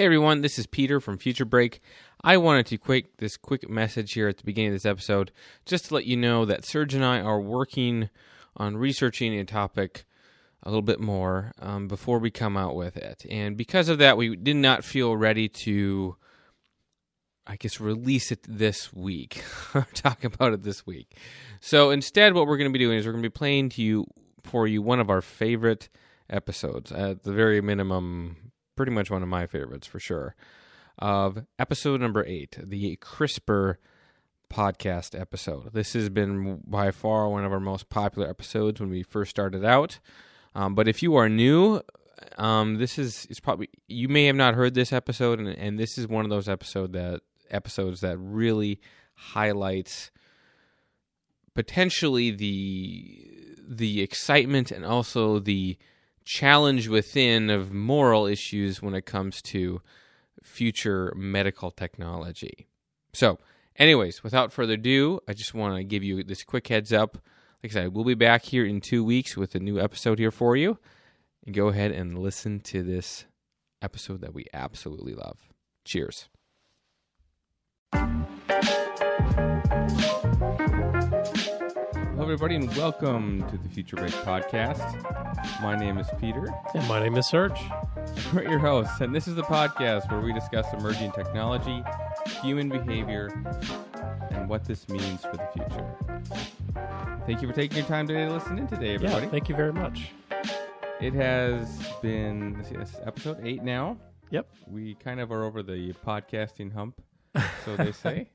Hey everyone, this is Peter from Future Break. I wanted to quick this quick message here at the beginning of this episode just to let you know that Serge and I are working on researching a topic a little bit more um, before we come out with it. And because of that, we did not feel ready to, I guess, release it this week talk about it this week. So instead, what we're going to be doing is we're going to be playing to you for you one of our favorite episodes, at the very minimum, pretty much one of my favorites for sure, of episode number eight, the CRISPR podcast episode. This has been by far one of our most popular episodes when we first started out. Um, but if you are new, um, this is is probably you may have not heard this episode, and, and this is one of those episode that episodes that really highlights potentially the the excitement and also the challenge within of moral issues when it comes to future medical technology. So, anyways, without further ado, I just want to give you this quick heads up. Like I said, we'll be back here in two weeks with a new episode here for you. And go ahead and listen to this episode that we absolutely love. Cheers. Everybody, and welcome to the Future Break podcast. My name is Peter. And my name is Serge. We're your hosts, and this is the podcast where we discuss emerging technology, human behavior, and what this means for the future. Thank you for taking your time today to listen in today, everybody. Yeah, thank you very much. It has been is episode eight now. Yep. We kind of are over the podcasting hump, so they say.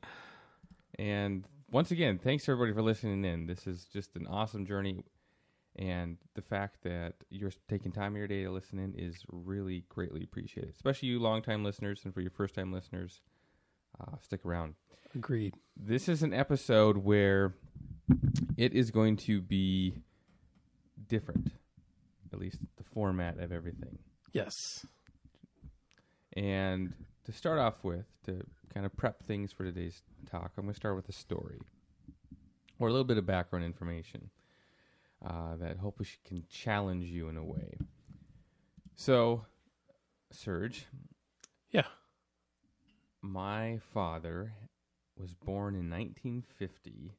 and once again, thanks everybody for listening in. This is just an awesome journey, and the fact that you're taking time of your day to listen in is really greatly appreciated. Especially you longtime listeners, and for your first time listeners, uh, stick around. Agreed. This is an episode where it is going to be different, at least the format of everything. Yes. And to start off with, to kind of prep things for today's talk, I'm going to start with a story or a little bit of background information uh, that hopefully can challenge you in a way. So, Serge. Yeah. My father was born in 1950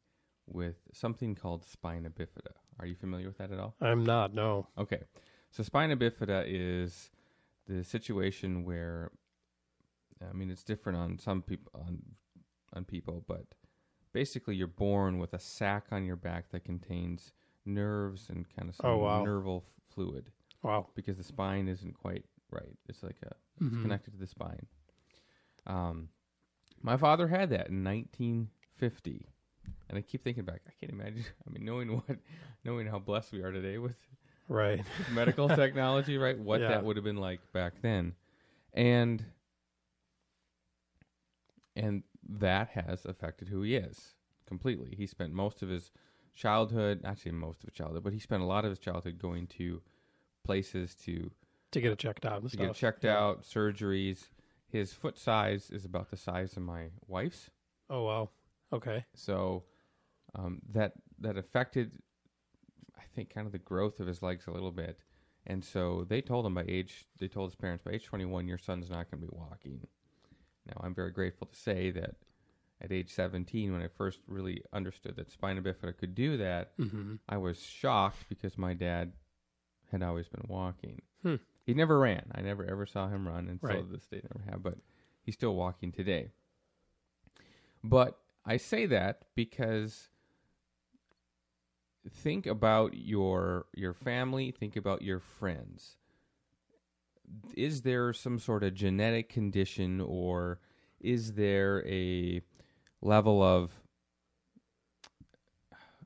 with something called spina bifida. Are you familiar with that at all? I'm not, no. Okay. So spina bifida is the situation where I mean it's different on some people on on people, but basically you're born with a sac on your back that contains nerves and kind of some Oh, wow. nerval f- fluid Wow. because the spine isn't quite right. It's like a it's Mhm. connected to the spine. Um, my father had that in 1950, and I keep thinking back. I can't imagine. I mean, knowing what, knowing how blessed we are today with Right. medical technology, right? What Yeah. that would have been like back then, and and that has affected who he is completely. He spent most of his childhood, actually most of his childhood, but he spent a lot of his childhood going to places to To get it checked out and to stuff. get checked Yeah. out, surgeries. His foot size is about the size of my wife's, Oh, wow. Okay. so um, that that affected, I think, kind of the growth of his legs a little bit. And so they told him by age, they told his parents by age 21, your son's not going to be walking. Now I'm very grateful to say that at age 17, when I first really understood that spina bifida could do that, Mm-hmm. I was shocked because my dad had always been walking. Hmm. He never ran. I never ever saw him run, and so Right. this day never have. But he's still walking today. But I say that because think about your your family. Think about your friends. Is there some sort of genetic condition, or is there a level of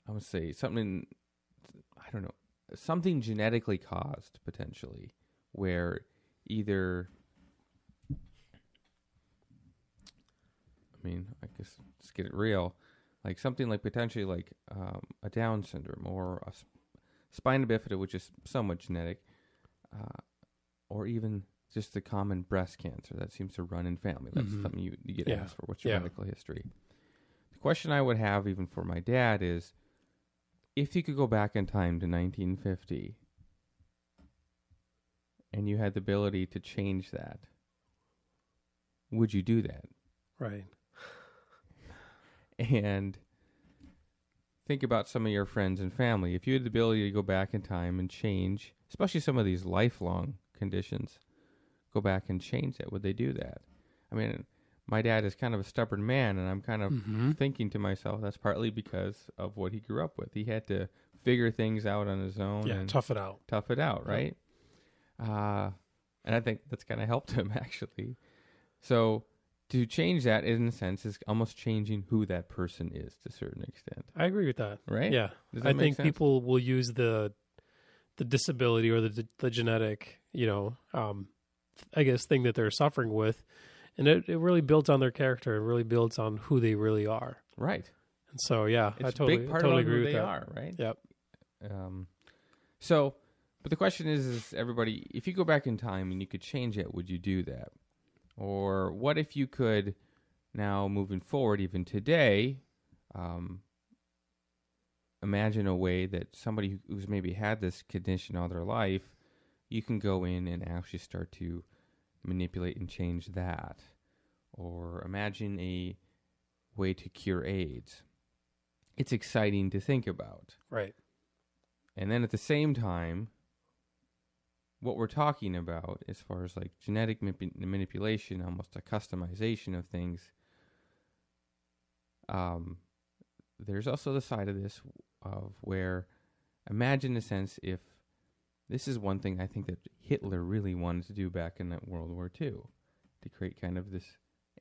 I would say something I don't know something genetically caused potentially where either I mean I guess let's get it real like something like potentially like um, a Down syndrome or a sp- spina bifida which is somewhat genetic uh, or even just the common breast cancer that seems to run in family that's Mhm. something you, you get Yeah. asked for what's your Yeah. medical history the question I would have even for my dad is if you could go back in time to 1950 and you had the ability to change that, would you do that? Right. And think about some of your friends and family. If you had the ability to go back in time and change, especially some of these lifelong conditions, go back and change that, would they do that? I mean, my dad is kind of a stubborn man, and I'm kind of Mm-hmm. thinking to myself that's partly because of what he grew up with. He had to figure things out on his own Yeah. and Tough it out. tough it out, right? Uh, and I think that's kind of helped him actually. So to change that, in a sense, is almost changing who that person is to a certain extent, I agree with that. right? Yeah. I think sense? people will use the the disability or the the genetic, you know, um, I guess thing that they're suffering with, and it, it really builds on their character. It really builds on who they really are. right. And so, yeah, It's I a totally, big part totally of agree who with they that. are, right? Yep. Um, so, but the question is, is everybody, if you go back in time and you could change it, would you do that? Or what if you could now, moving forward, even today, um, imagine a way that somebody who's maybe had this condition all their life, you can go in and actually start to manipulate and change that. Or imagine a way to cure AIDS. It's exciting to think about. Right. And then at the same time, what we're talking about as far as like genetic manip- manipulation, almost a customization of things, um, there's also the side of this of where imagine a sense if this is one thing I think that Hitler really wanted to do back in that World War II to create kind of this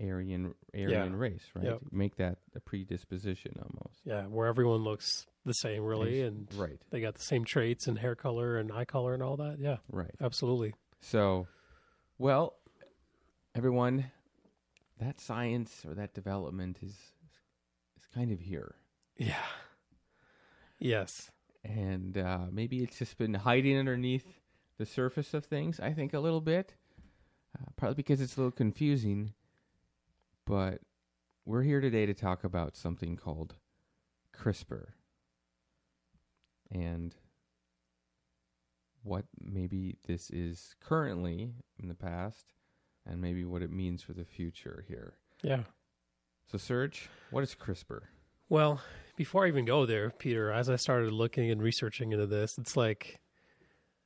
Aryan Aryan race, right? Yep. Make that a predisposition almost. Yeah, where everyone looks the same, really, and Right, they got the same traits and hair color and eye color and all that. Yeah, right. absolutely. So, well, everyone, that science or that development is is kind of here, Yeah. Yes. And uh, maybe it's just been hiding underneath the surface of things. I think a little bit, uh, probably because it's a little confusing. But we're here today to talk about something called CRISPR, and what maybe this is currently in the past, and maybe what it means for the future here. Yeah. So, Serge, what is CRISPR? Well, before I even go there, Peter, as I started looking and researching into this, it's like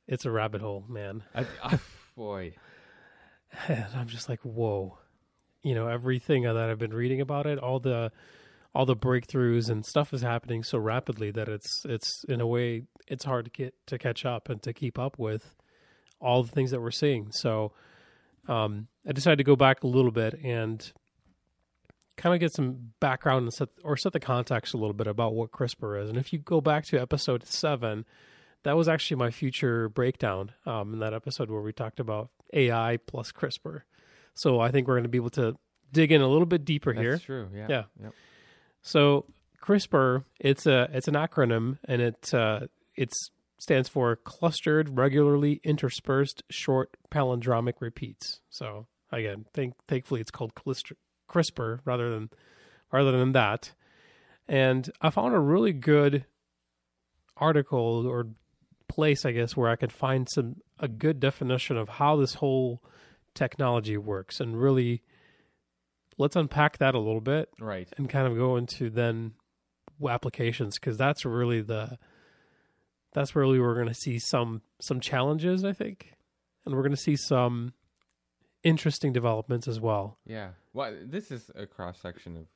it's a rabbit hole, man. I, I, boy, And I'm just like, whoa. You know, everything that I've been reading about it, all the all the breakthroughs and stuff is happening so rapidly that it's it's in a way it's hard to get to catch up and to keep up with all the things that we're seeing. So um, I decided to go back a little bit and kind of get some background and set or set the context a little bit about what CRISPR is. And if you go back to episode seven, that was actually my future breakdown um, in that episode where we talked about AI plus CRISPR. So I think we're going to be able to dig in a little bit deeper that's here. true. Yeah. Yeah. Yep. So CRISPR, it's a it's an acronym, and it uh, it's stands for clustered, regularly interspersed short palindromic repeats. So again, think thankfully it's called cluster, CRISPR rather than rather than that. And I found a really good article or place, I guess, where I could find some a good definition of how this whole technology works, and really let's unpack that a little bit Right. and kind of go into then applications because that's really the that's really where we're going to see some some challenges I think, and we're going to see some interesting developments as well. Yeah. Well, this is a cross section of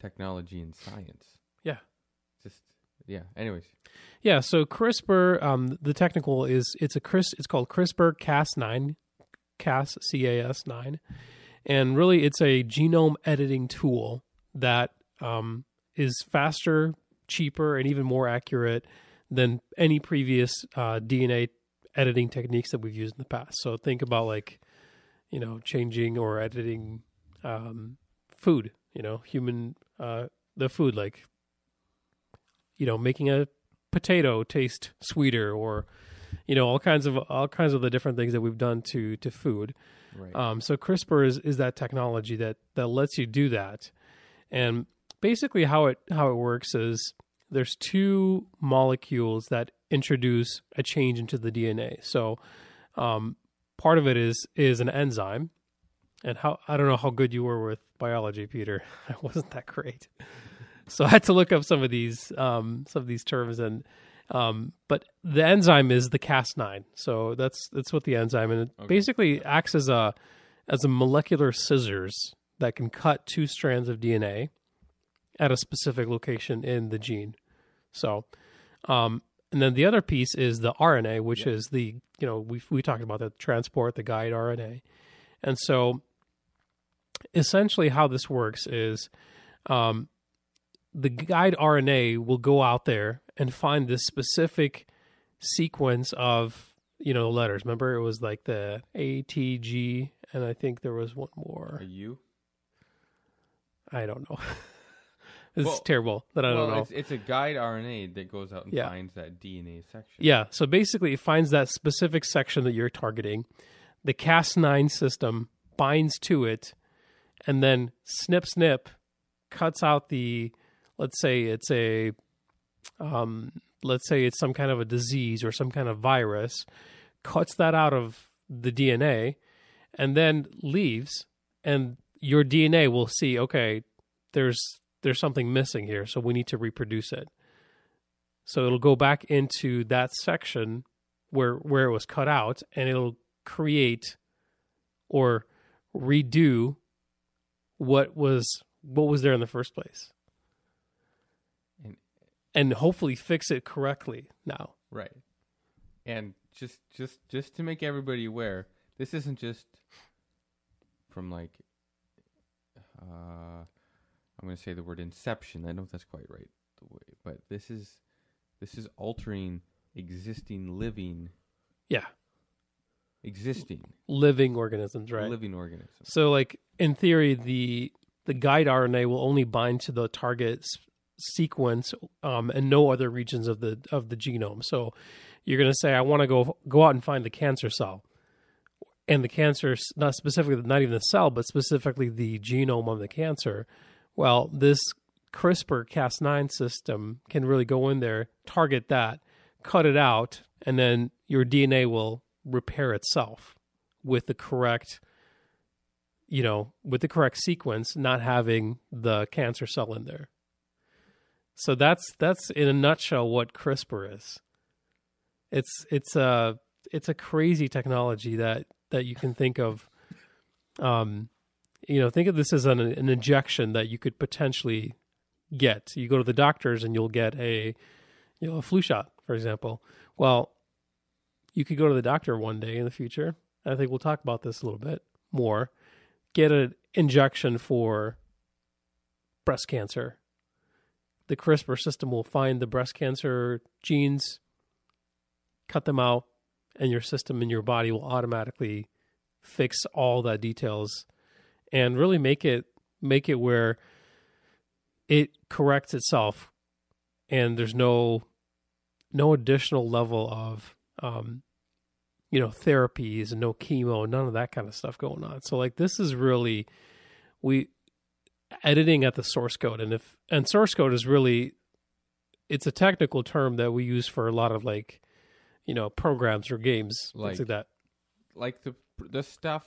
technology and science. Yeah. Just yeah. Anyways. Yeah, so CRISPR, um, the technical is it's a CRIS, it's called CRISPR Cas9, Cas C A S nine, and really it's a genome editing tool that um, is faster, cheaper, and even more accurate than any previous uh, DNA editing techniques that we've used in the past. So think about like, you know, changing or editing um, food. You know, human uh, the food like, you know, making a potato taste sweeter or you know all kinds of all kinds of the different things that we've done to to food Right. um, so CRISPR is, is that technology that that lets you do that and basically how it how it works is there's two molecules that introduce a change into the DNA so um, part of it is is an enzyme and how I don't know how good you were with biology, Peter. I wasn't that great, so I had to look up some of these um, some of these terms and. Um, but the enzyme is the Cas9, so that's that's what the enzyme and it Okay. basically acts as a as a molecular scissors that can cut two strands of DNA at a specific location in the gene. So, um, and then the other piece is the RNA, which is the you know we we talked about the transport, the guide RNA, and so essentially how this works is um, the guide RNA will go out there and find this specific sequence of you know letters. Remember, it was like the A, T, G, and I think there was one more. Are you? I don't know. this Well- terrible that I well, don't know. It's, it's a guide RNA that goes out and Yeah. finds that DNA section. Yeah, so basically it finds that specific section that you're targeting. The Cas9 system binds to it and then snip snip cuts out the let's say it's a um let's say it's some kind of a disease or some kind of virus cuts that out of the DNA and then leaves and your DNA will see okay there's there's something missing here so we need to reproduce it so it'll go back into that section where where it was cut out and it'll create or redo what was what was there in the first place. And- And hopefully fix it correctly now. Right. And just just just to make everybody aware, this isn't just from like uh I'm going to say the word inception. I don't know if that's quite right the way, but this is this is altering existing living Yeah. existing Living organisms, right? living organisms. So like in theory the the guide RNA will only bind to the target sequence um, and no other regions of the of the genome. So you're going to say I want to go go out and find the cancer cell. And the cancer not specifically not even the cell but specifically the genome of the cancer. Well, this CRISPR Cas9 system can really go in there, target that, cut it out, and then your DNA will repair itself with the correct you know, with the correct sequence, not having the cancer cell in there. So that's that's in a nutshell what CRISPR is. It's it's a it's a crazy technology that that you can think of. Um, you know, think of this as an an injection that you could potentially get. You go to the doctors and you'll get a you know a flu shot, for example. Well, you could go to the doctor one day in the future. I think we'll talk about this a little bit more get an injection for breast cancer. The CRISPR system will find the breast cancer genes, cut them out, and your system in your body will automatically fix all the details and really make it make it where it corrects itself and there's no no additional level of um, you know therapies and no chemo none of that kind of stuff going on. So like this is really we editing at the source code and if and source code is really it's a technical term that we use for a lot of like you know programs or games Like- things like that. Like the the stuff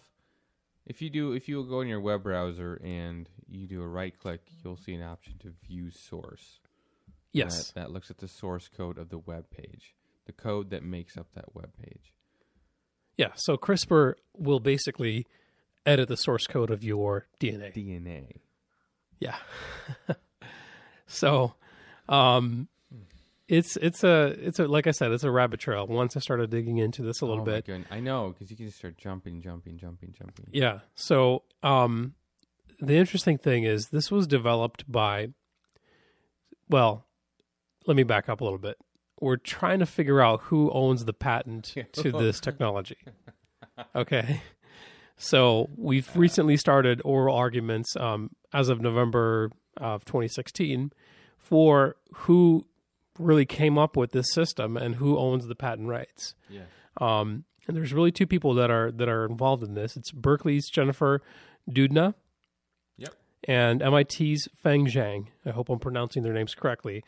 if you do if you go in your web browser and you do a right click you'll see an option to view source. Yes. that, that looks at the source code of the web page the code that makes up that web page. Yeah so crispr will basically edit the source code of your dna dna Yeah. so, um, it's it's a it's a like I said, it's a rabbit trail. Once I started digging into this a little Oh bit, i know because you can just start jumping jumping jumping jumping yeah. So, um, the interesting thing is this was developed by. Well, let me back up a little bit. We're trying to figure out who owns the patent to this technology. Okay. So we've recently started oral arguments um, as of November of 2016 for who really came up with this system and who owns the patent rights. yeah Um, and there's really two people that are that are involved in this. It's Berkeley's Jennifer Doudna yep and MIT's Feng Zhang. I hope I'm pronouncing their names correctly,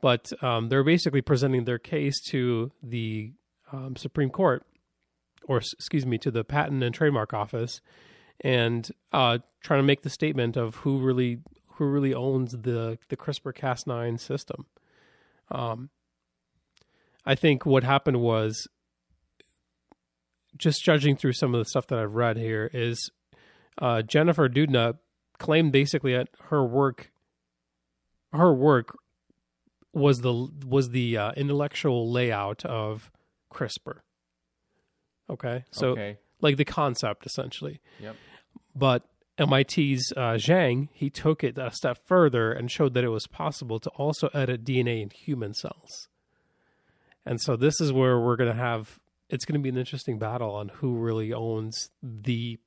but um, they're basically presenting their case to the um, Supreme Court, or excuse me, to the Patent and Trademark Office, and uh, trying to make the statement of who really who really owns the the CRISPR Cas9 system. Um, I think what happened was just judging through some of the stuff that I've read here is uh, Jennifer Doudna claimed basically that her work her work was the was the uh, intellectual layout of CRISPR. Okay, so okay. like the concept essentially. Yep. But MIT's uh, Zhang he took it a step further and showed that it was possible to also edit DNA in human cells. And so this is where we're going to have it's going to be an interesting battle on who really owns the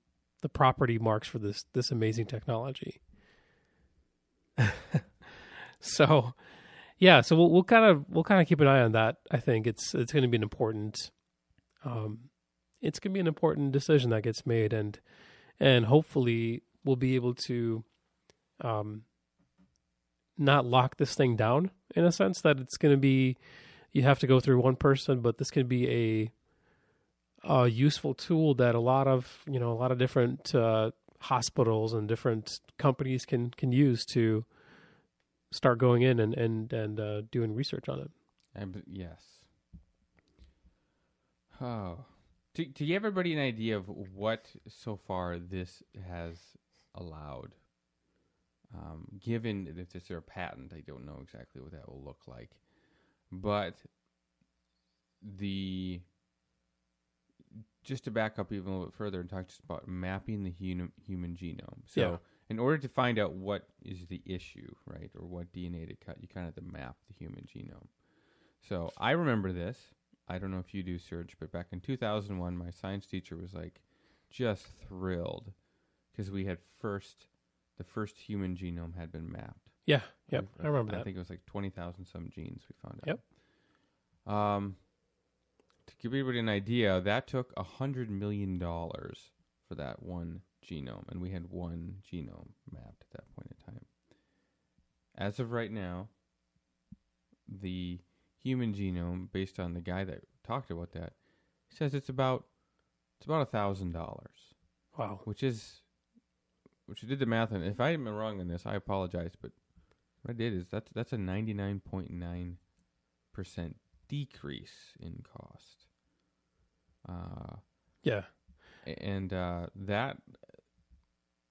the property marks for this this amazing technology. so yeah, so we'll we'll kind of we'll kind of keep an eye on that. I think it's it's going to be an important um it's going to be an important decision that gets made and and hopefully we'll be able to um not lock this thing down in a sense that it's going to be you have to go through one person but this can be a a useful tool that a lot of you know a lot of different uh, hospitals and different companies can can use to start going in and and and uh, doing research on it. And, yes. Oh, to to give everybody an idea of what so far this has allowed. Um, given that it's their patent, I don't know exactly what that will look like, but the just to back up even a little bit further and talk just about mapping the human human genome. So, Yeah. in order to find out what is the issue, right, or what DNA to cut, you kind of have to map the human genome. So, I remember this. I don't know if you do, Serge, but back in 2001, my science teacher was like just thrilled because we had first the first human genome had been mapped. Yeah, yep, I remember I that. think it was like twenty thousand some genes we found out. Yep. Um, to give everybody an idea, that took a hundred million dollars for that one genome, and we had one genome mapped at that point in time. As of right now, the human genome, based on the guy that talked about that, says it's about it's about a thousand dollars Wow. which is which I did the math and if I am wrong on this, I apologize, but what I did is that's that's a ninety nine point nine percent decrease in cost. Uh Yeah. and uh, that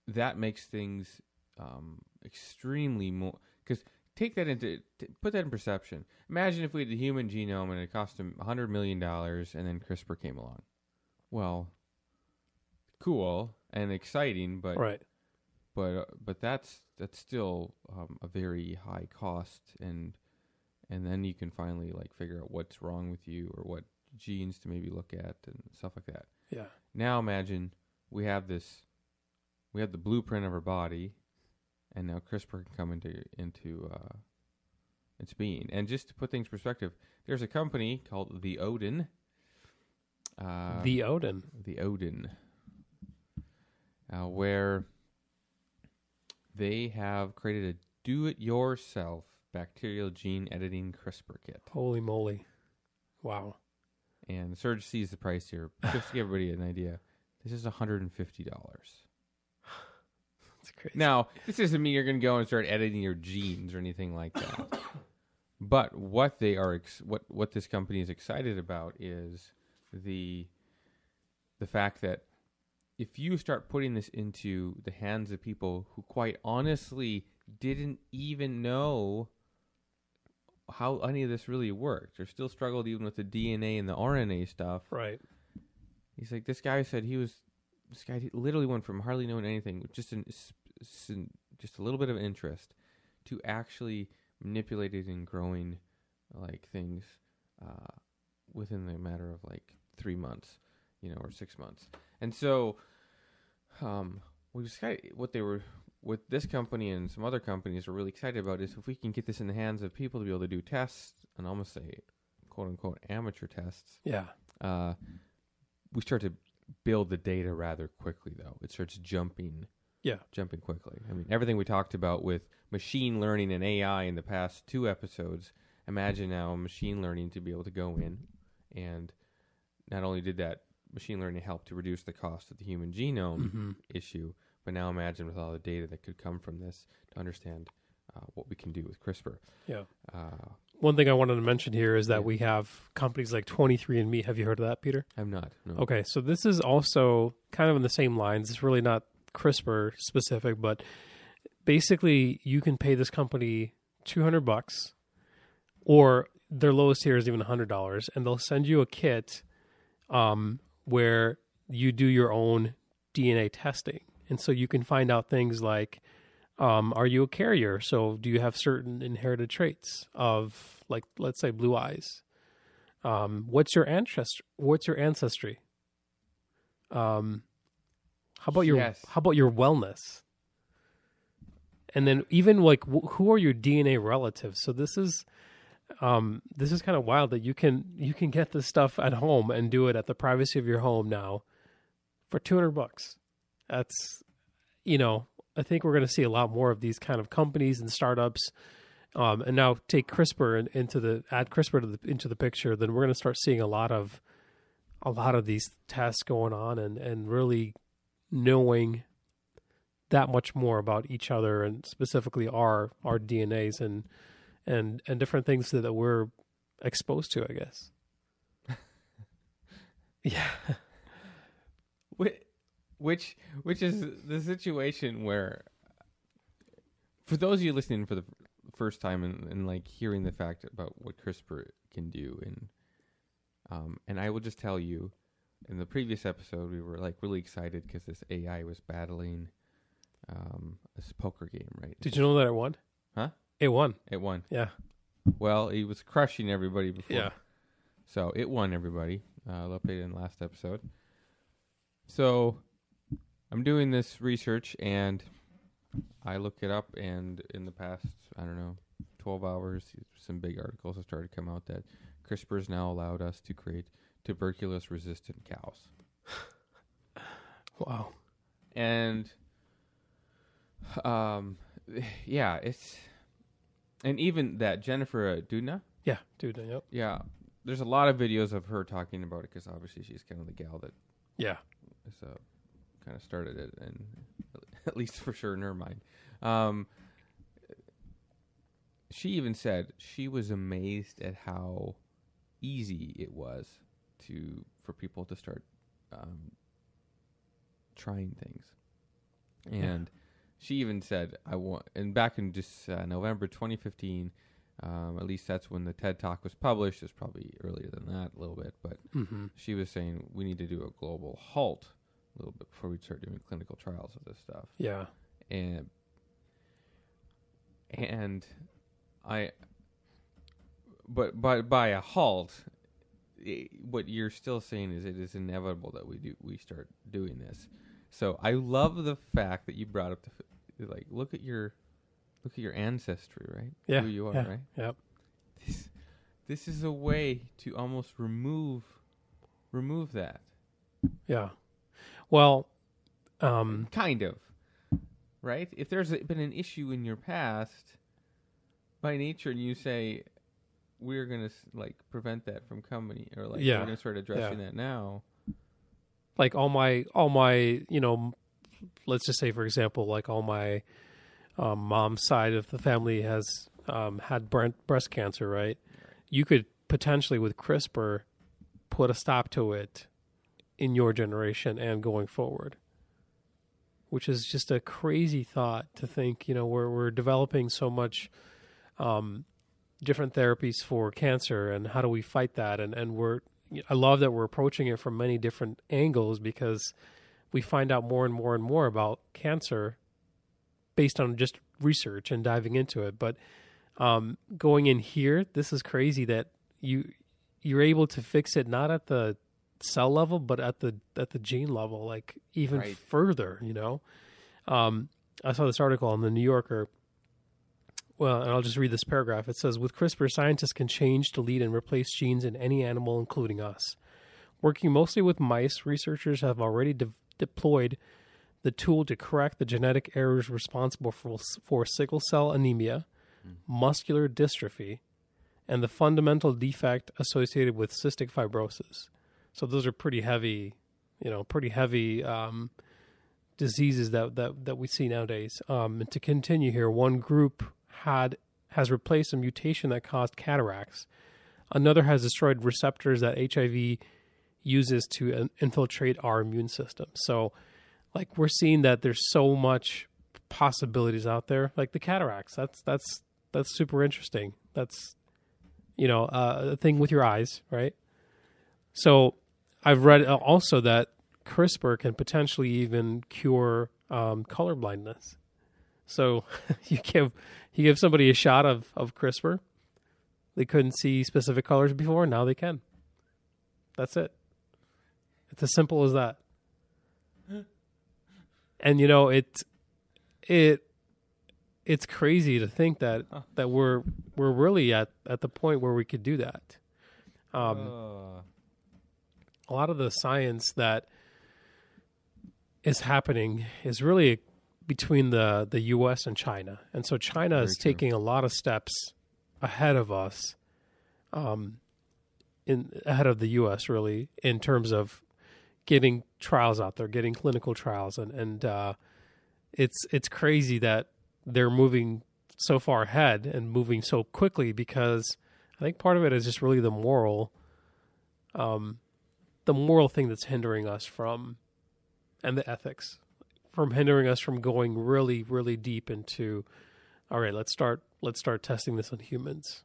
that makes things um, extremely more because take that into t- put that in perception. Imagine if we had the human genome and it cost a hundred million dollars, and then CRISPR came along. Well, cool and exciting, but right. but uh, but that's that's still um, a very high cost and and then you can finally like figure out what's wrong with you or what genes to maybe look at and stuff like that Yeah. now imagine we have this we have the blueprint of our body and now crispr can come into into uh, its being and just to put things in perspective there's a company called the odin uh, the Odin. the Odin, uh, where they have created a do-it-yourself bacterial gene editing CRISPR kit. Holy moly. Wow. And Serge sees the price here. Just to give everybody an idea, this is $150. That's crazy. Now, this doesn't mean you're going to go and start editing your genes or anything like that. but what they are, ex- what what this company is excited about is the the fact that if you start putting this into the hands of people who, quite honestly, didn't even know how any of this really worked, or still struggled even with the DNA and the RNA stuff, Right. He's like, this guy said he was, this guy literally went from hardly knowing anything, just an, s- s- just a little bit of interest, to actually manipulating and growing like things uh, within the matter of like three months, you know, or six months. And so, um, we was kind what they were with this company and some other companies are really excited about is if we can get this in the hands of people to be able to do tests and almost say quote unquote amateur tests Yeah. uh, we start to build the data rather quickly though it starts jumping Yeah. jumping quickly i mean everything we talked about with machine learning and ai in the past two episodes imagine now machine learning to be able to go in and not only did that machine learning help to reduce the cost of the human genome Mm-hmm. issue. But now imagine with all the data that could come from this to understand uh, what we can do with CRISPR. Yeah. Uh, One thing I wanted to mention here is that Yeah. we have companies like 23andMe. Have you heard of that, Peter? I'm not. No. Okay, so this is also kind of in the same lines. It's really not CRISPR specific, but basically you can pay this company 200 bucks or their lowest tier is even $100 and they'll send you a kit um, where you do your own DNA testing. And so you can find out things like um, are you a carrier? So do you have certain inherited traits of like let's say blue eyes? Um, what's your ancestry? What's your ancestry? Um, how about your Yes. how about your wellness? And then even like wh- who are your DNA relatives? So this is um, this is kind of wild that you can you can get this stuff at home and do it at the privacy of your home now for 200 bucks. That's you know, I think we're going to see a lot more of these kind of companies and startups um, and now take CRISPR in, into the add CRISPR to the, into the picture, then we're going to start seeing a lot of a lot of these tests going on and and really knowing that much more about each other and specifically our our DNAs and and and different things that, that we're exposed to, I guess. yeah. Which, which is the situation where for those of you listening for the first time and, and like hearing the fact about what CRISPR can do and um and I will just tell you in the previous episode we were like really excited because this AI was battling um this poker game right Did you know that it won? Huh? It won. it won Yeah. well he was crushing everybody before Yeah. So it won everybody. Uh, I'll update in last episode. So I'm doing this research and I look it up, and in the past, I don't know, 12 hours, some big articles have started to come out that CRISPR has now allowed us to create tuberculosis resistant cows. Wow. And um, yeah, it's and even that Jennifer uh, Doudna, Yeah, dude. Yep. yeah, there's a lot of videos of her talking about it because obviously she's kind of the gal that Yeah. is uh, kind of started it, and at least for sure in her mind. Um, she even said she was amazed at how easy it was to for people to start um, trying things, and she even said, "I want." And back in just uh, November 2015. Um, at least that's when the TED Talk was published. It's probably earlier than that, a little bit, but Mm-hmm. she was saying we need to do a global halt a little bit before we start doing clinical trials of this stuff. Yeah. And and I but but by a halt what you're still saying is it is inevitable that we do we start doing this. So I love the fact that you brought up the like look at your look at your ancestry, right? Yeah. Who you are, yeah. right? Yep. This this is a way to almost remove remove that. Yeah. Well, um, Kind of. Right? If there's been an issue in your past, by nature, and you say, we're going to, like, prevent that from coming, or, like, Yeah. we're going to start addressing that now. like all my all my you know, let's just say for example, like all my um, mom's side of the family has um, had bre- breast cancer, right? You could potentially with CRISPR put a stop to it in your generation and going forward. Which is just a crazy thought to think, you know, we're we're developing so much um, different therapies for cancer and how do we fight that and and we're I love that we're approaching it from many different angles because we find out more and more and more about cancer based on just research and diving into it. But um, going in here, this is crazy that you you're able to fix it not at the cell level, but at the at the gene level, like even Right. further. You know, um, I saw this article on the New Yorker. Well, and I'll just read this paragraph. It says, "With CRISPR, scientists can change, delete, and replace genes in any animal, including us." Working mostly with mice, researchers have already de- deployed the tool to correct the genetic errors responsible for, for sickle cell anemia, muscular dystrophy, and the fundamental defect associated with cystic fibrosis. So those are pretty heavy you know, pretty heavy um, diseases that, that that we see nowadays. Um, and to continue here, one group had has replaced a mutation that caused cataracts. Another has destroyed receptors that HIV uses to infiltrate our immune system. So, like we're seeing that there's so much possibilities out there, like the cataracts. That's that's that's super interesting. That's you know uh, a thing with your eyes, right? So, I've read also that CRISPR can potentially even cure um, color blindness. So you give you give somebody a shot of, of CRISPR. They couldn't see specific colors before, now they can. That's it. It's as simple as that. And you know, it it it's crazy to think that that we're we're really at at the point where we could do that. Um, Uh, a lot of the science that is happening is really between the the U.S. and China, and so China Very is true. taking a lot of steps ahead of us, um, in ahead of the U.S. really in terms of getting trials out there, getting clinical trials, and and uh, it's it's crazy that they're moving so far ahead and moving so quickly because I think part of it is just really the moral, um, the moral thing that's hindering us from, and the ethics, from hindering us from going really really deep into, all right, let's start let's start testing this on humans.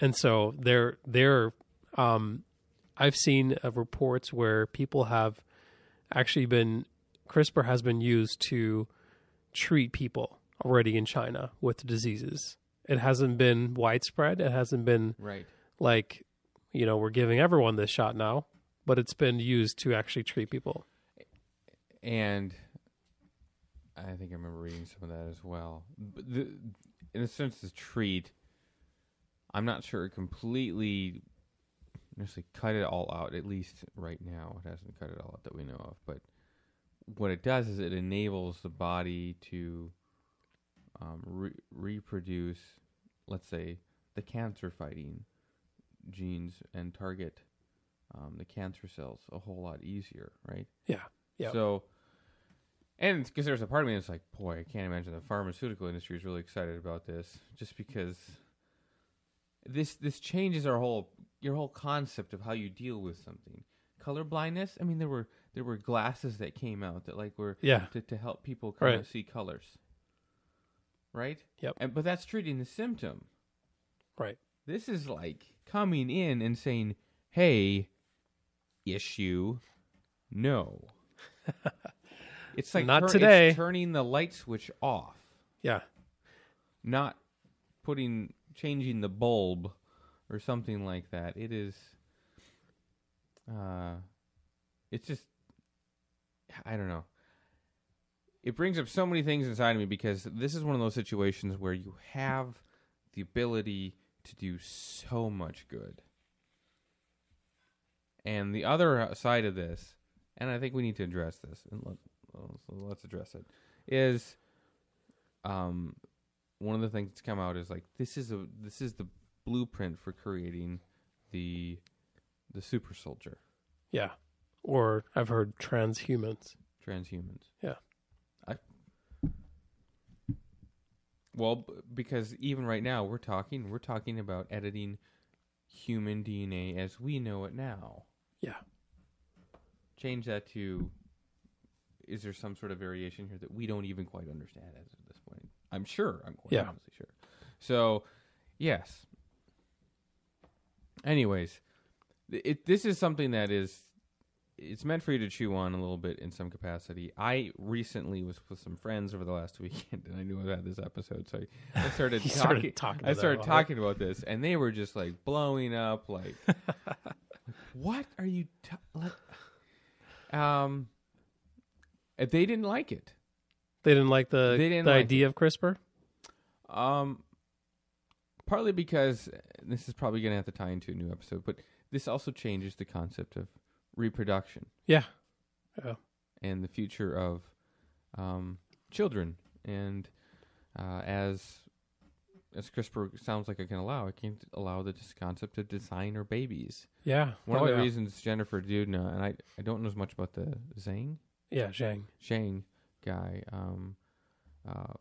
And so they're they're um, I've seen uh, reports where people have actually been CRISPR has been used to treat people already in China with diseases. It hasn't been widespread. It hasn't been right. like, you know, we're giving everyone this shot now, but it's been used to actually treat people. And I think I remember reading some of that as well. But the, in a sense, the treat, I'm not sure it completely necessarily cut it all out. At least right now, it hasn't cut it all out that we know of. But what it does is it enables the body to um, re- reproduce, let's say, the cancer-fighting genes and target um, the cancer cells a whole lot easier, right? Yeah. Yeah. So, and because there's a part of me that's like, boy, I can't imagine the pharmaceutical industry is really excited about this, just because this this changes our whole your whole concept of how you deal with something. Color blindness. I mean, there were there were glasses that came out that like were Yeah. to, to help people kind of see colors, right? Yep. And but that's treating the symptom. Right. This is like coming in and saying, "Hey, issue, no." it's like Not turn- it's today. turning the light switch off, Yeah. not putting changing the bulb or something like that. It is. Uh, it's just. I don't know. It brings up so many things inside of me because this is one of those situations where you have the ability to do so much good. And the other side of this, and I think we need to address this, and well, so let's address it, is um, one of the things that's come out is like this is a this is the blueprint for creating the the super soldier Yeah. Or I've heard transhumans. transhumans. Yeah. I well because even right now we're talking we're talking about editing human DNA as we know it now. Yeah. Change that to is there some sort of variation here that we don't even quite understand as of this point? I'm sure. I'm quite Yeah. honestly sure. So, yes. Anyways, it this is something that is it's meant for you to chew on a little bit in some capacity. I recently was with some friends over the last weekend, and I knew I had this episode, so I started talking. started talking I about started talking about this, and they were just like blowing up, like, "What are you?" Like, um, they didn't like it. They didn't like the, They didn't the like idea of CRISPR? Um, partly because this is probably going to have to tie into a new episode, but this also changes the concept of reproduction Yeah. and the future of um, children. And uh, as as CRISPR sounds like it can allow, it can allow the dis- concept of designer babies. Yeah. One oh, of the yeah. reasons Jennifer Doudna, and I, I don't know as much about the Zhang Yeah, Zhang. Shang guy, um, uh,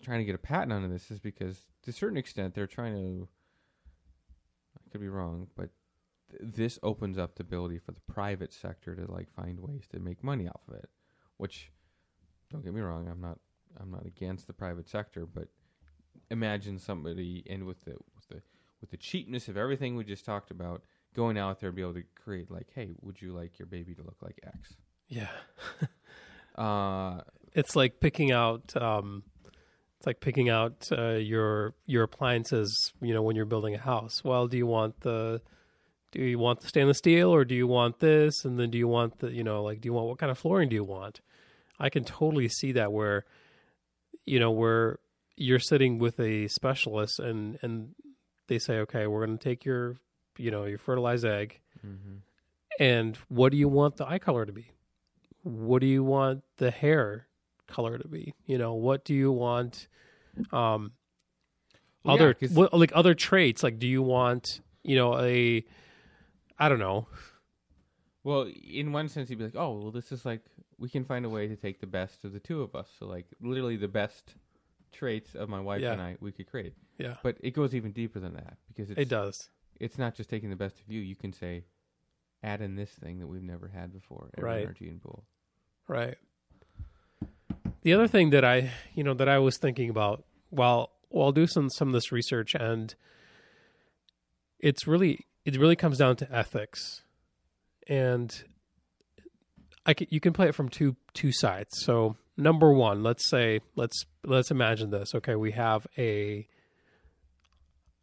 trying to get a patent on this is because to a certain extent they're trying to. I could be wrong, but th- this opens up the ability for the private sector to like find ways to make money off of it. Which, don't get me wrong, I'm not I'm not against the private sector, but imagine somebody and with the with the with the cheapness of everything we just talked about, going out there and be able to create like, hey, would you like your baby to look like X? Yeah. Uh, It's like picking out. Um, it's like picking out uh, your your appliances. You know, when you're building a house. Well, do you want the do you want the stainless steel or do you want this? And then do you want the you know like do you want what kind of flooring do you want? I can totally see that where you know where you're sitting with a specialist and and they say okay we're going to take your you know your fertilized egg mhm. and what do you want the eye color to be what do you want the hair color to be you know what do you want um Well, yeah, what, like other traits like do you want you know a i don't know Well, in one sense, you'd be like, "Oh, well, this is like we can find a way to take the best of the two of us." So, like, literally, the best traits of my wife Yeah. and I, we could create. yeah But it goes even deeper than that because it's it does it's not just taking the best of you. You can say, add in this thing that we've never had before, in Right. our gene pool. Right. The other thing that I, you know, that I was thinking about while while doing some some of this research, and it's really it really comes down to ethics, and I can, you can play it from two two sides. So number one, let's say let's let's imagine this. Okay, we have a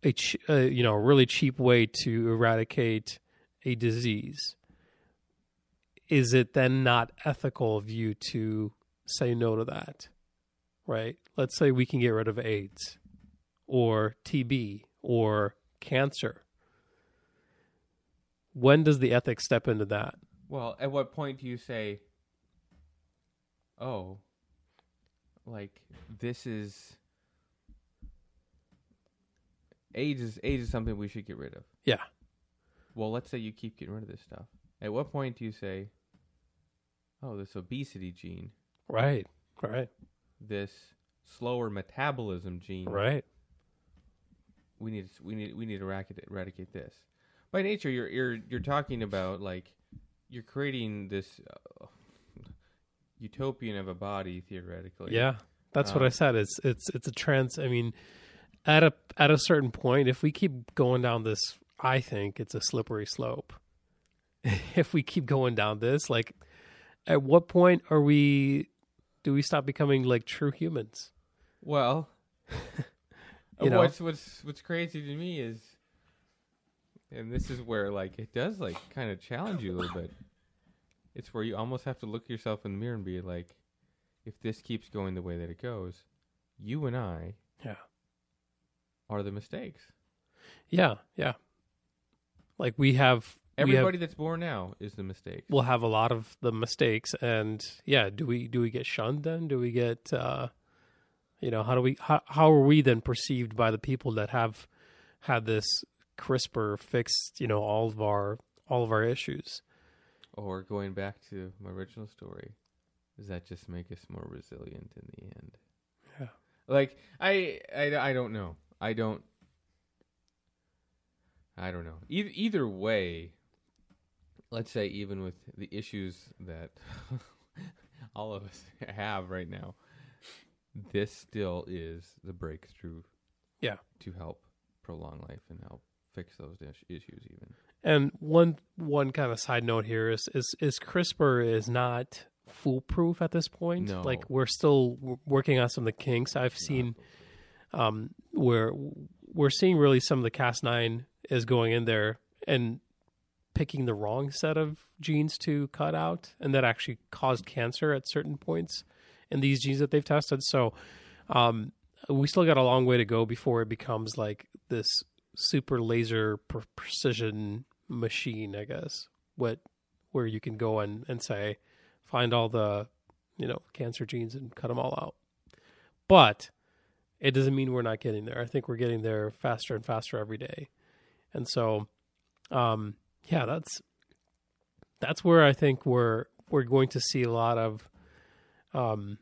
a ch- uh, you know a really cheap way to eradicate a disease is it then not ethical of you to say no to that? Right? Let's say we can get rid of AIDS or TB or cancer. When does the ethics step into that? Well, at what point do you say, "Oh, like this is AIDS is AIDS is something we should get rid of"? Yeah. Well, let's say you keep getting rid of this stuff. At what point do you say, "Oh, this obesity gene, Right. Right. this slower metabolism gene, Right. we need we need we need to eradicate, eradicate this." By nature, you're you're you're talking about like you're creating this uh, utopian of a body theoretically. Yeah. That's what I Um, said. It's it's it's a trans I mean at a at a certain point if we keep going down this I think it's a slippery slope. if we keep going down this like at what point are we do we stop becoming like true humans? Well, You know? what's what's what's crazy to me is, and this is where like it does like kind of challenge you a little bit. It's where you almost have to look yourself in the mirror and be like, if this keeps going the way that it goes, you and I Yeah. are the mistakes. Yeah, yeah. Like we have we have- Everybody that's born now is the mistake. we'll have a lot of the mistakes and yeah do we do we get shunned then do we get uh you know how do we how, how are we then perceived by the people that have had this crispr fixed you know all of our all of our issues Or going back to my original story, does that just make us more resilient in the end? Yeah. Like I, I, I don't know. I don't. I don't know. Either either way, let's say even with the issues that all of us have right now, this still is the breakthrough. Yeah. To help prolong life and help fix those is- issues even. and one one kind of side note here is is is crispr is not foolproof at this point No. like we're still working on some of the kinks i've seen um, where we're seeing really some of the Cas9 is going in there and picking the wrong set of genes to cut out, and that actually caused cancer at certain points in these genes that they've tested. So um, we still got a long way to go before it becomes like this super laser pre- precision machine, I guess. What where you can go and, and say find all the you know cancer genes and cut them all out. But it doesn't mean we're not getting there. I think we're getting there faster and faster every day. And so, um, yeah, that's that's where I think we're we're going to see a lot of um,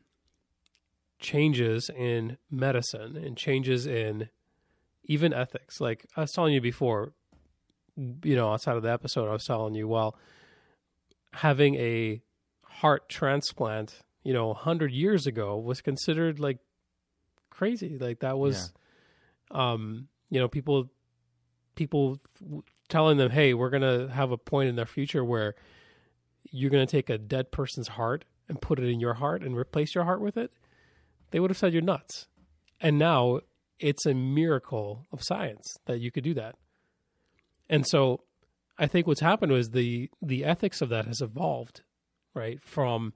changes in medicine and changes in even ethics. Like I was telling you before, you know, outside of the episode, I was telling you, well, having a heart transplant, you know, 100 years ago was considered like crazy. Like that was, um, you know, people, people telling them, hey, we're to have a point in their future where you're to take a dead person's heart and put it in your heart and replace your heart with it. They would have said you're nuts. And now it's a miracle of science that you could do that. And so I think what's happened was the the ethics of that has evolved, right? From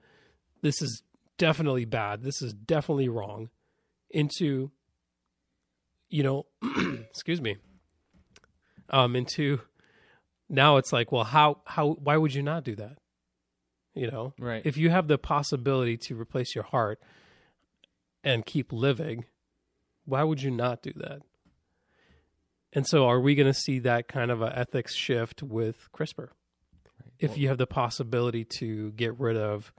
this is definitely bad, this is definitely wrong, into you know, excuse me, um, into now it's like, well, how how why would you not do that? You know, Right. if you have the possibility to replace your heart and keep living, why would you not do that? And so, are we going to see that kind of a ethics shift with CRISPR? If you have the possibility to get rid of,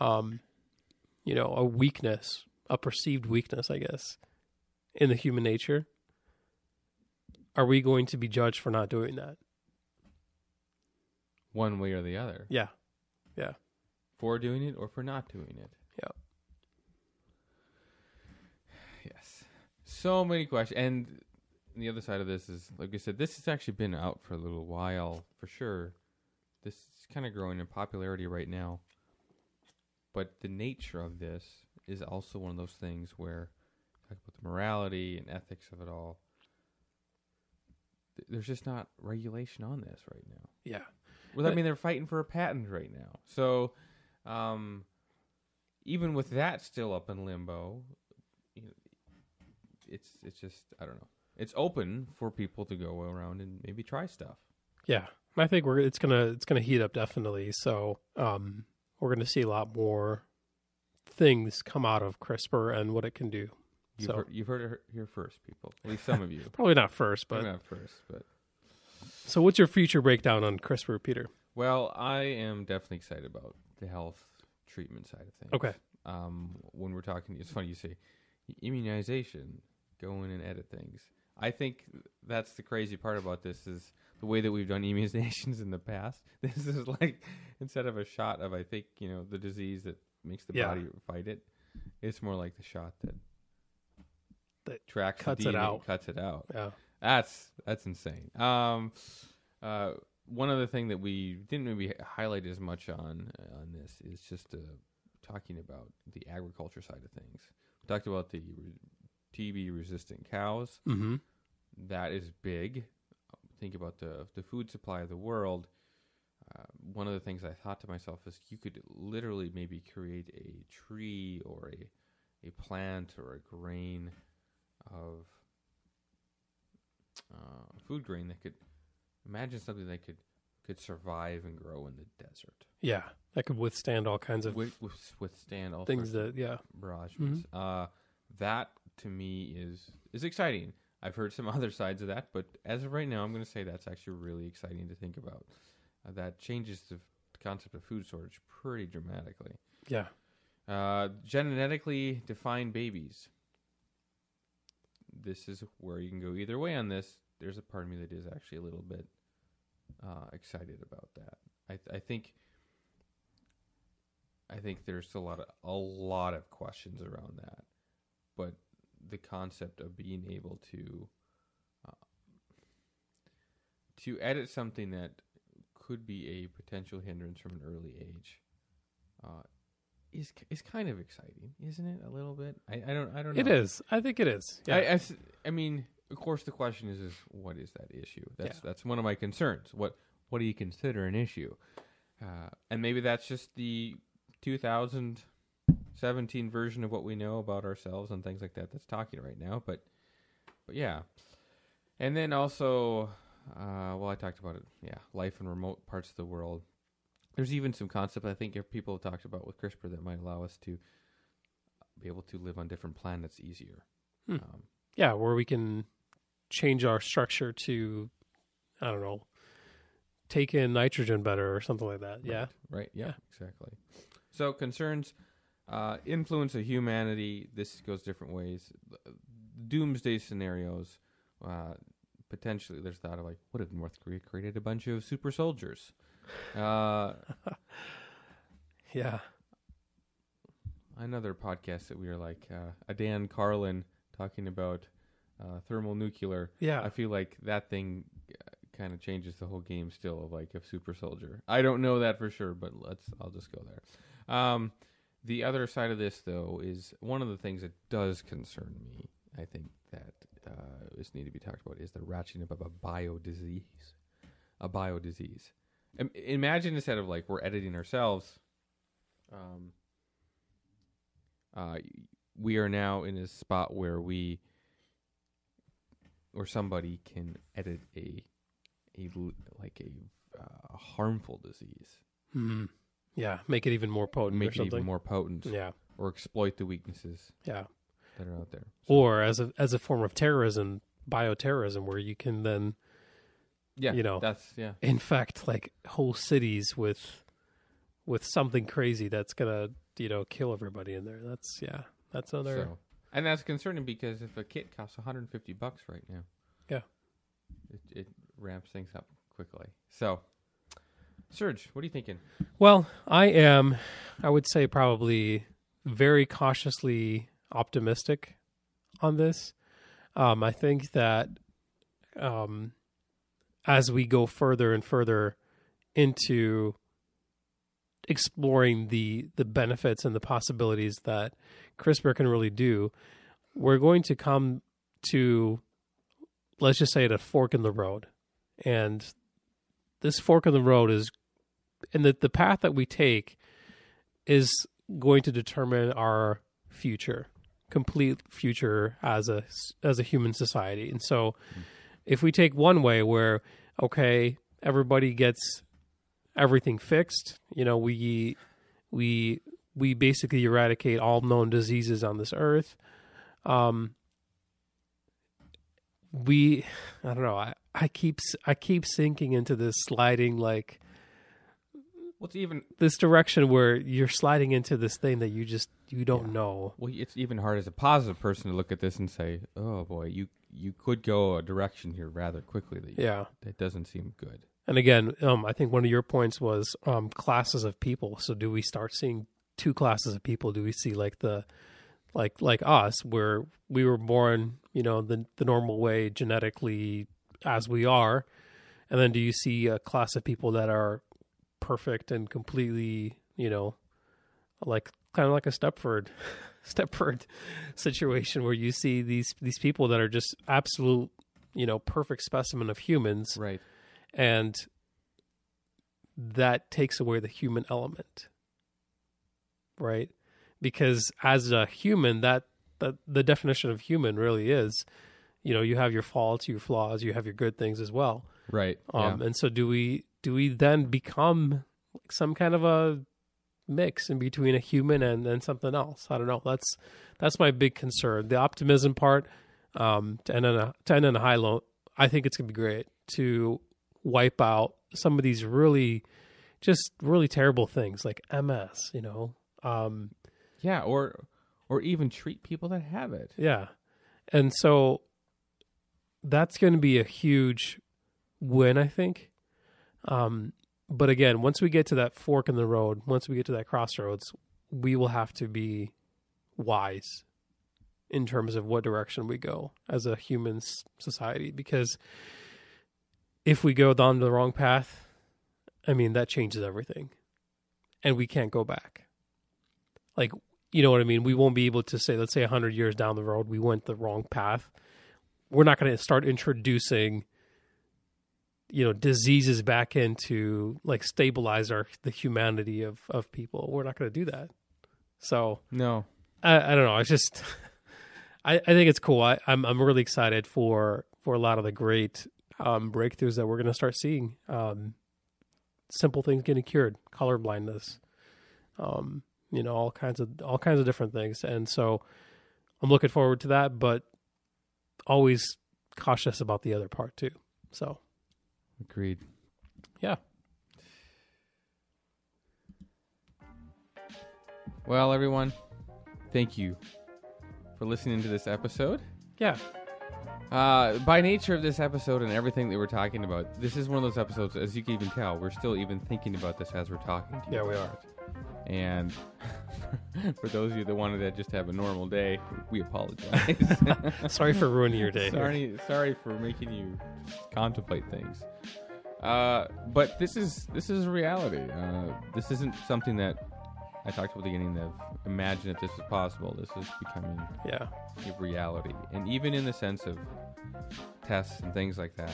um, you know, a weakness, a perceived weakness, I guess, in the human nature, are we going to be judged for not doing that? one way or the other, Yeah, yeah, for doing it or for not doing it. yeah. Yes. So many questions. And the other side of this is, like I said, this has actually been out for a little while, for sure. This is kind of growing in popularity right now. But the nature of this is also one of those things where, talk about the morality and ethics of it all. Th- There's just not regulation on this right now. Yeah. Well, I mean, they're fighting for a patent right now. So, um, even with that still up in limbo, you know, it's it's just I don't know. It's open for people to go around and maybe try stuff. Yeah, I think we're it's gonna it's gonna heat up definitely. So um, we're gonna see a lot more things come out of CRISPR and what it can do. You've, So- heard, you've heard it here first, people. At least some of you. Probably not first, Maybe but not first, but so what's your future breakdown on CRISPR, Peter? well, I am definitely excited about the health treatment side of things. Okay. um, when we're talking, it's funny you say immunization, go in and edit things. I think that's the crazy part about this is the way that we've done immunizations in the past. This is like instead of a shot of I think you know the disease that makes the Yeah. body fight it, it's more like the shot that That tracks cuts it out. cuts it out. Yeah. That's that's insane. Um, uh, one other thing that we didn't maybe highlight as much on on this is just uh, talking about the agriculture side of things. We talked about the re- TB resistant cows. Mm-hmm. That is big. Think about the the food supply of the world. Uh, one of the things I thought to myself is you could literally maybe create a tree or a a plant or a grain of uh, food grain that could imagine something that could could survive and grow in the desert, Yeah, that could withstand all kinds of with, with, withstand all things that yeah. barrages. Uh, that to me is is exciting. I've heard some other sides of that, but as of right now, I'm going to say that's actually really exciting to think about. Uh, that changes the concept of food storage pretty dramatically. Yeah. Uh, genetically defined babies. This is where you can go either way on this. There's a part of me that is actually a little bit uh, excited about that. I, I think. I think there's a lot of a lot of questions around that, but the concept of being able to uh, to edit something that could be a potential hindrance from an early age uh, is is kind of exciting, isn't it? A little bit. I, I don't I don't know. It is. I think it is. Yeah. I, I I mean, of course, the question is, is what is that issue? That's Yeah. that's one of my concerns. What what do you consider an issue? Uh, and maybe that's just the 2017 version of what we know about ourselves and things like that. That's talking right now, but but yeah. And then also, uh, well, I talked about it. Yeah, life in remote parts of the world. There's even some concept I think people have talked about with CRISPR that might allow us to be able to live on different planets easier Hmm. Um, Yeah, where we can change our structure to, I don't know, take in nitrogen better or something like that. Yeah. Right. Yeah, Exactly. So concerns, uh, influence of humanity. This goes different ways. Doomsday scenarios. Uh, potentially, there's thought of like, what if North Korea created a bunch of super soldiers? Uh, Yeah. another podcast that we were like, uh, a Dan Carlin talking about uh, thermal nuclear. Yeah. I feel like that thing kind of changes the whole game still of like a super soldier. I don't know that for sure, but let's I'll just go there. Um, the other side of this though is one of the things that does concern me. I think that uh, this need to be talked about is the ratcheting up of a bio disease, a bio disease. Im- imagine instead of like we're editing ourselves, um, uh, we are now in a spot where we or somebody can edit a a like a uh, harmful disease, Mhm. Yeah. Make it even more potent make or it even more potent, Yeah. or exploit the weaknesses Yeah. that are out there. Or as a as a form of terrorism, bioterrorism, where you can then Yeah, you know, that's yeah, In fact, like whole cities with with something crazy that's gonna you know kill everybody in there. That's yeah. That's another. so and that's concerning because if a kit costs 150 bucks right now, Yeah. it, it ramps things up quickly. So, Serge, what are you thinking? Well, I am, I would say, probably very cautiously optimistic on this. Um, I think that um, as we go further and further into exploring the the benefits and the possibilities that CRISPR can really do, we're going to come to, let's just say, a fork in the road, and this fork in the road is and the the path that we take is going to determine our future complete future as a as a human society. And so hmm. If we take one way where okay everybody gets everything fixed you know we we we basically eradicate all known diseases on this earth um we i don't know i i keep I keep sinking into this sliding like What's even this direction where you're sliding into this thing that you just you don't know. well, it's even hard as a positive person to look at this and say, "Oh boy, you you could go a direction here rather quickly that Yeah. that doesn't seem good." And again, um, I think one of your points was um, classes of people. So do we start seeing two classes of people? Do we see like the like like us, where we were born, you know, the the normal way genetically as we are, and then do you see a class of people that are perfect and completely, you know, like kind of like a Stepford Stepford situation where you see these these people that are just absolute, you know, perfect specimen of humans. Right. and that takes away the human element. Right? Because as a human that, that the definition of human really is you know you have your faults your flaws you have your good things as well. Right. um and so do we do we then become like some kind of a mix in between a human and and something else i don't know that's that's my big concern the optimism part um to end on a to end on a high note i think it's gonna be great to wipe out some of these really just really terrible things like ms you know um yeah. Or or even treat people that have it. yeah. And so that's going to be a huge win, I think. Um, but again, once we get to that fork in the road, once we get to that crossroads, we will have to be wise in terms of what direction we go as a human society. Because if we go down the wrong path, I mean, that changes everything. And we can't go back. Like, you know what I mean? We won't be able to say, let's say 100 years down the road, we went the wrong path. We're not going to start introducing, you know, diseases back into like stabilize our the humanity of of people. We're not going to do that. So No. I, I don't know. It's just I, I think it's cool. I, I'm I'm really excited for for a lot of the great um, breakthroughs that we're going to start seeing. Um, simple things getting cured, color blindness, um, you know, all kinds of all kinds of different things. And so I'm looking forward to that. But always cautious about the other part too. So Agreed. yeah, Well, everyone, thank you for listening to this episode. yeah, Uh, by nature of this episode and everything that we're talking about, this is one of those episodes, as you can even tell, we're still even thinking about this as we're talking to you. yeah, we are. And for those of you that wanted to just have a normal day, we apologize. Sorry for ruining your day. sorry, sorry for making you contemplate things. Uh, but this is this is reality. Uh, this isn't something that I talked about at the beginning of imagine if this was possible. This is becoming Yeah, a reality, and even in the sense of tests and things like that,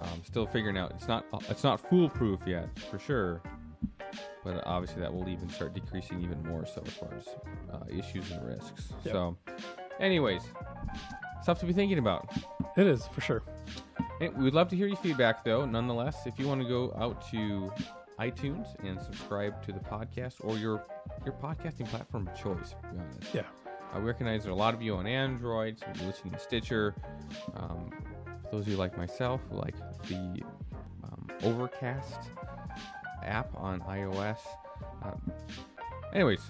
um, still figuring out it's not it's not foolproof yet for sure. But obviously, that will even start decreasing even more so as far as uh, issues and risks. Yep. So, anyways, stuff to be thinking about. it is for sure. Hey, we'd love to hear your feedback, though. Nonetheless, if you want to go out to iTunes and subscribe to the podcast or your your podcasting platform of choice, to be honest. Yeah. I recognize there are a lot of you on Android, so you're listening to Stitcher. Um, for those of you like myself, who like the um, Overcast app on iOS. Um, anyways,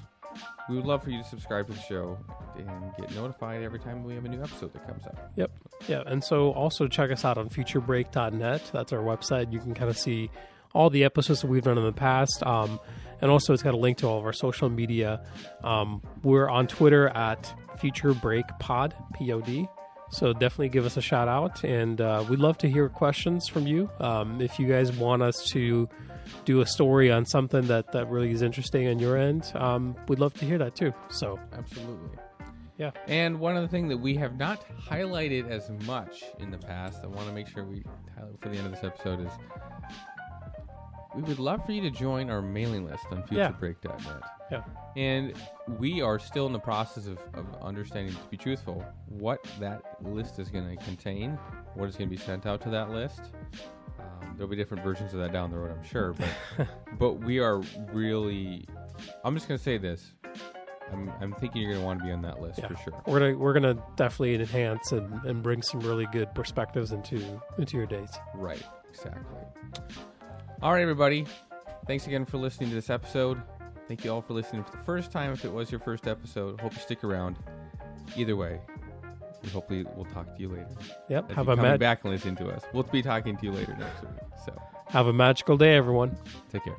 we would love for you to subscribe to the show and get notified every time we have a new episode that comes out. Yep. Yeah, and so also check us out on futurebreak.net. That's our website. You can kind of see all the episodes that we've done in the past. Um, and also, it's got a link to all of our social media. Um, we're on Twitter at futurebreakpod, P O D. So definitely give us a shout out. And uh, we'd love to hear questions from you. Um, if you guys want us to do a story on something that, that really is interesting on your end, um, we'd love to hear that too. So, Absolutely. Yeah. And one other thing that we have not highlighted as much in the past, I want to make sure we highlight for the end of this episode is we would love for you to join our mailing list on Yeah. futurebreak.net. Yeah. And we are still in the process of, of understanding, to be truthful, what that list is going to contain, what is going to be sent out to that list. Um, there'll be different versions of that down the road, I'm sure. But, but we are really, I'm just going to say this. I'm, I'm thinking you're going to want to be on that list Yeah. for sure. we're gonna we're gonna definitely enhance and, and bring some really good perspectives into into your days. Right, exactly. All right, everybody. Thanks again for listening to this episode. Thank you all for listening for the first time. If it was your first episode, hope you stick around. Either way, and hopefully, we'll talk to you later. Yep. As have a mag- back and listen to us. We'll be talking to you later next week. So have a magical day, everyone. Take care.